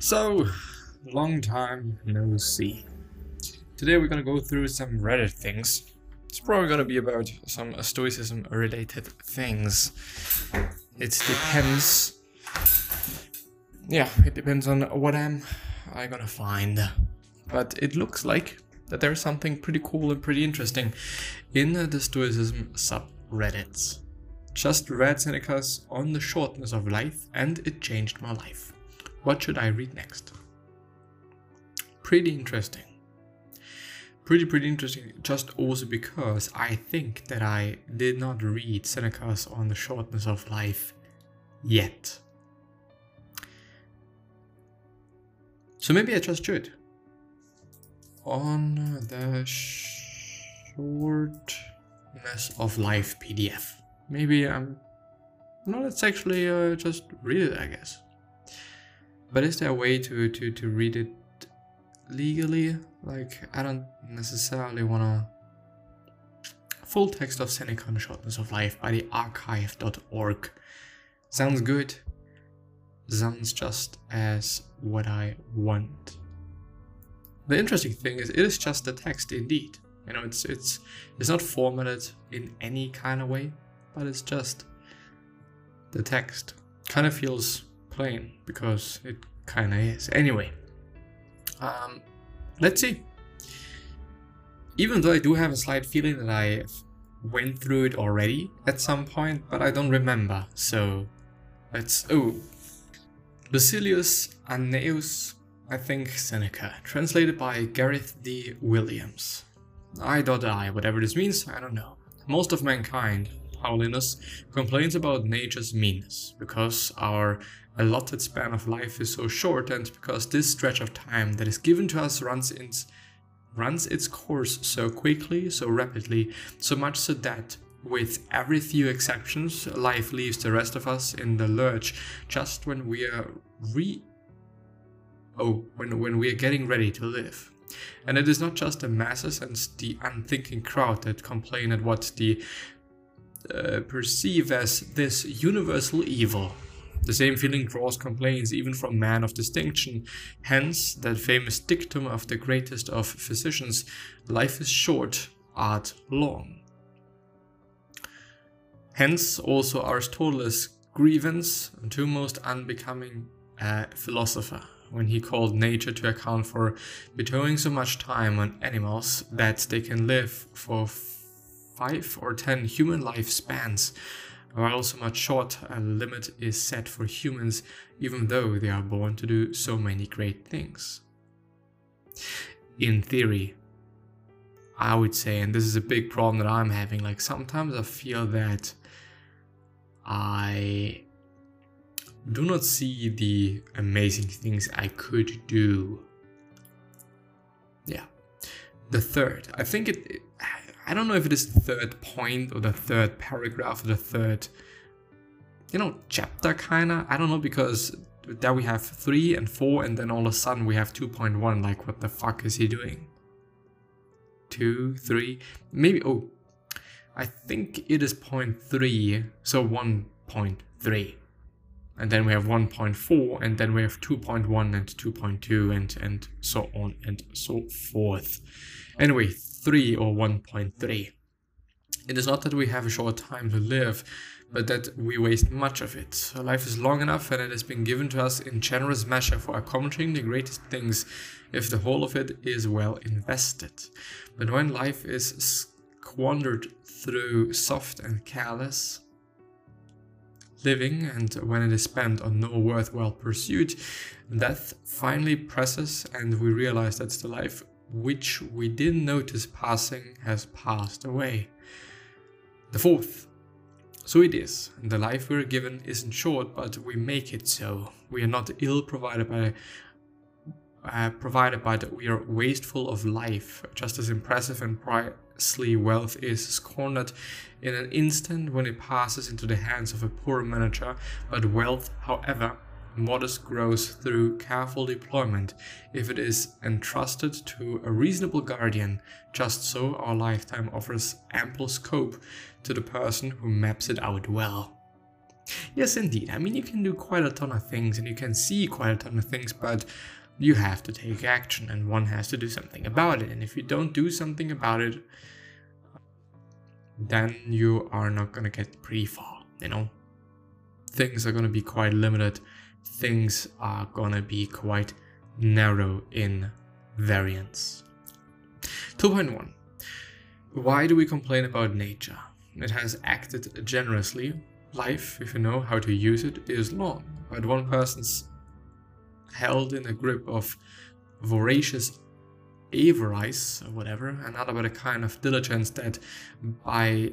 So, long time no see. Today we're gonna go through some Reddit things. It's probably gonna be about some Stoicism related things. It depends. Yeah, it depends on what I'm I gonna find. But it looks like that there's something pretty cool and pretty interesting in the Stoicism subreddits. Just read Seneca's on the shortness of life and it changed my life. What should I read next? Pretty interesting. Pretty, pretty interesting, just also because I think that I did not read Seneca's On the Shortness of Life yet. So maybe I just should. On the Shortness of Life PDF. Maybe I'm. No, let's actually uh, just read it, I guess. But is there a way to, to, to read it legally? Like, I don't necessarily want to. Full text of Seneca the Shortness of Life by the archive.org. Sounds good. Sounds just as what I want. The interesting thing is, it is just the text indeed. You know, it's it's it's not formatted in any kind of way, but it's just the text. Kind of feels plain because it kind of is. Anyway, um, let's see. Even though I do have a slight feeling that I went through it already at some point, but I don't remember. So let's. Oh, Basilius Annaeus, I think Seneca, translated by Gareth D. Williams. I dot I, whatever this means, I don't know. Most of mankind, Paulinus, complains about nature's meanness, because our allotted span of life is so short and because this stretch of time that is given to us runs its, runs its course so quickly, so rapidly, so much so that with every few exceptions, life leaves the rest of us in the lurch just when we are re oh when, when we are getting ready to live. And it is not just the masses and the unthinking crowd that complain at what the uh, perceive as this universal evil the same feeling draws complaints even from men of distinction, hence that famous dictum of the greatest of physicians life is short, art long. Hence also Aristoteles' grievance to most unbecoming uh, philosopher when he called nature to account for bestowing so much time on animals that they can live for five or ten human lifespans while so much short a limit is set for humans, even though they are born to do so many great things. In theory, I would say, and this is a big problem that I'm having, like sometimes I feel that I do not see the amazing things I could do. Yeah. The third, I think it, it I don't know if it is the third point or the third paragraph or the third, you know, chapter kinda. I don't know because there we have three and four, and then all of a sudden we have 2.1. Like, what the fuck is he doing? Two, three, maybe. Oh, I think it is point three, so 1.3. And then we have 1.4, and then we have 2.1 and 2.2, and, and so on and so forth. Anyway, 3 or 1.3. It is not that we have a short time to live, but that we waste much of it. Life is long enough and it has been given to us in generous measure for accomplishing the greatest things if the whole of it is well invested. But when life is squandered through soft and careless living and when it is spent on no worthwhile pursuit, death finally presses and we realize that's the life which we didn't notice passing has passed away. The fourth. So it is, the life we're given isn't short, but we make it so. We are not ill provided by uh, provided by that we are wasteful of life, just as impressive and pricely wealth is scorned in an instant when it passes into the hands of a poor manager, but wealth, however, modest growth through careful deployment if it is entrusted to a reasonable guardian. Just so, our lifetime offers ample scope to the person who maps it out well. Yes, indeed. I mean, you can do quite a ton of things and you can see quite a ton of things, but you have to take action and one has to do something about it. And if you don't do something about it, then you are not going to get pretty far, you know? Things are going to be quite limited, things are to be quite narrow in variance. 2.1 Why do we complain about nature? It has acted generously. Life, if you know how to use it, is long, but one person's held in a grip of voracious avarice or whatever, another by the kind of diligence that by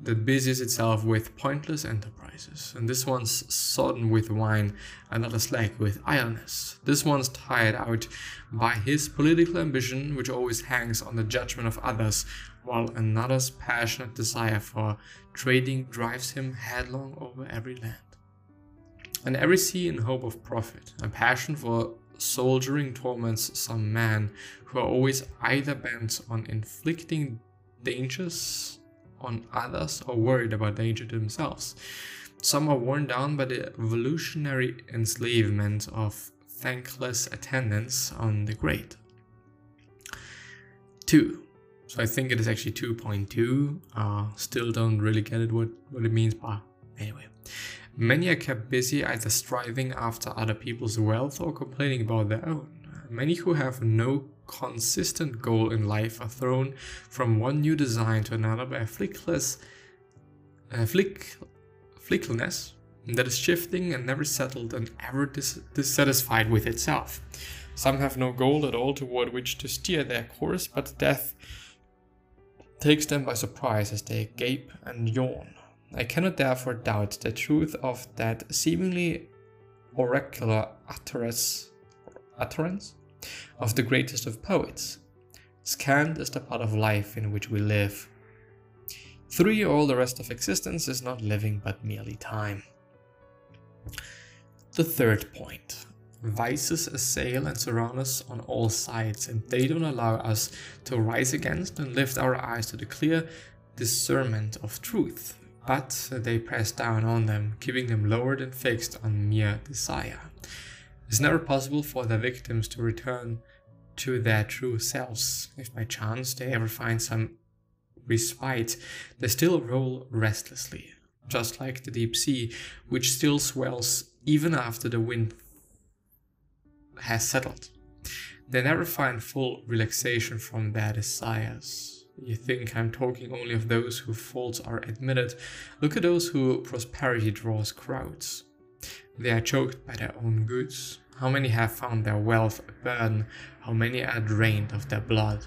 that busies itself with pointless enterprises. And this one's sodden with wine, another slack with idleness. This one's tired out by his political ambition, which always hangs on the judgment of others, while another's passionate desire for trading drives him headlong over every land. And every sea in hope of profit, a passion for soldiering torments some men who are always either bent on inflicting dangers on others or worried about danger to themselves. Some are worn down by the evolutionary enslavement of thankless attendance on the great. 2. So I think it is actually 2.2. Uh, still don't really get it what, what it means, but anyway. Many are kept busy either striving after other people's wealth or complaining about their own. Many who have no consistent goal in life are thrown from one new design to another by a flickless, uh, flick, flickliness that is shifting and never settled and ever dis- dissatisfied with itself. Some have no goal at all toward which to steer their course, but death takes them by surprise as they gape and yawn. I cannot therefore doubt the truth of that seemingly oracular utterance, utterance of the greatest of poets. Scant is the part of life in which we live. Three, all the rest of existence is not living but merely time. The third point. Vices assail and surround us on all sides, and they don't allow us to rise against and lift our eyes to the clear discernment of truth but they press down on them, keeping them lowered and fixed on mere desire. It's never possible for their victims to return to their true selves. If by chance they ever find some respite, they still roll restlessly, just like the deep sea, which still swells even after the wind has settled. They never find full relaxation from their desires. You think I'm talking only of those whose faults are admitted. Look at those who prosperity draws crowds. They are choked by their own goods. How many have found their wealth a burden? How many are drained of their blood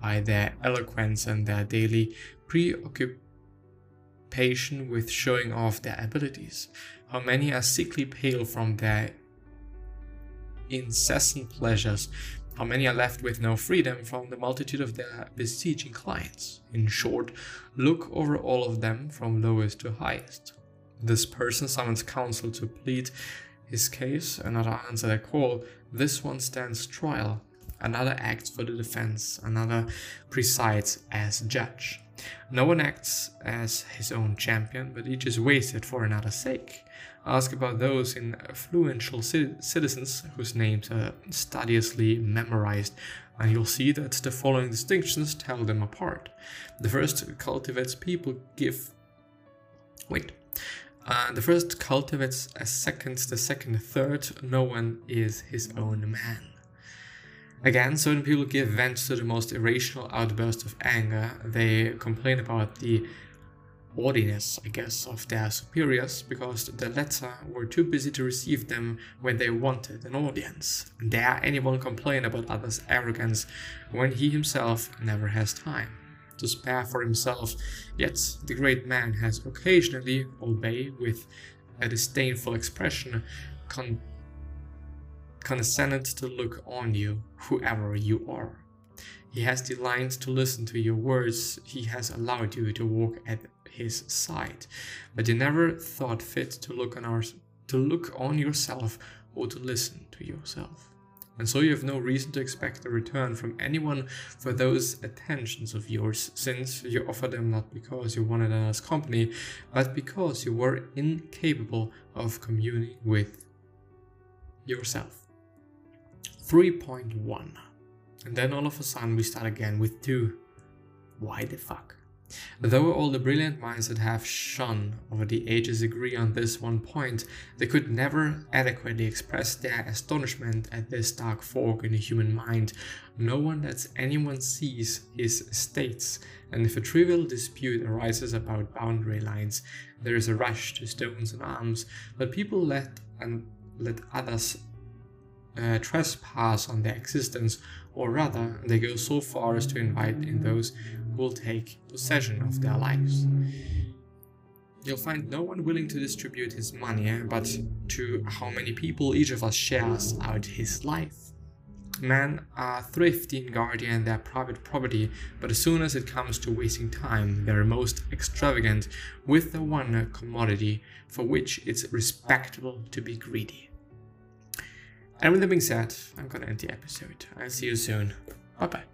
by their eloquence and their daily preoccupation with showing off their abilities? How many are sickly pale from their incessant pleasures how many are left with no freedom from the multitude of their besieging clients? In short, look over all of them from lowest to highest. This person summons counsel to plead his case, another answers their call, this one stands trial, another acts for the defense, another presides as judge. No one acts as his own champion, but each is wasted for another's sake. Ask about those influential citizens whose names are studiously memorized, and you'll see that the following distinctions tell them apart. The first cultivates people give. Wait. Uh, the first cultivates a second, the second a third. No one is his own man. Again, certain people give vent to the most irrational outburst of anger. They complain about the haughtiness, I guess, of their superiors because the latter were too busy to receive them when they wanted an audience. Dare anyone complain about others' arrogance when he himself never has time to spare for himself? Yet the great man has occasionally, albeit with a disdainful expression, con- condescended to look on you, whoever you are. He has deigned to listen to your words. He has allowed you to walk at his side. But you never thought fit to look on our to look on yourself or to listen to yourself. And so you have no reason to expect a return from anyone for those attentions of yours, since you offer them not because you wanted another's company, but because you were incapable of communing with yourself. 3.1 And then all of a sudden we start again with 2. Why the fuck? Though all the brilliant minds that have shone over the ages agree on this one point, they could never adequately express their astonishment at this dark fork in the human mind. No one lets anyone seize his estates, and if a trivial dispute arises about boundary lines, there is a rush to stones and arms, but people let and let others uh, trespass on their existence, or rather, they go so far as to invite in those will take possession of their lives. You'll find no one willing to distribute his money, eh, but to how many people each of us shares out his life. Men are thrifty in guarding their private property, but as soon as it comes to wasting time, they are most extravagant with the one commodity for which it's respectable to be greedy. And with that being said, I'm gonna end the episode. I'll see you soon. Bye bye.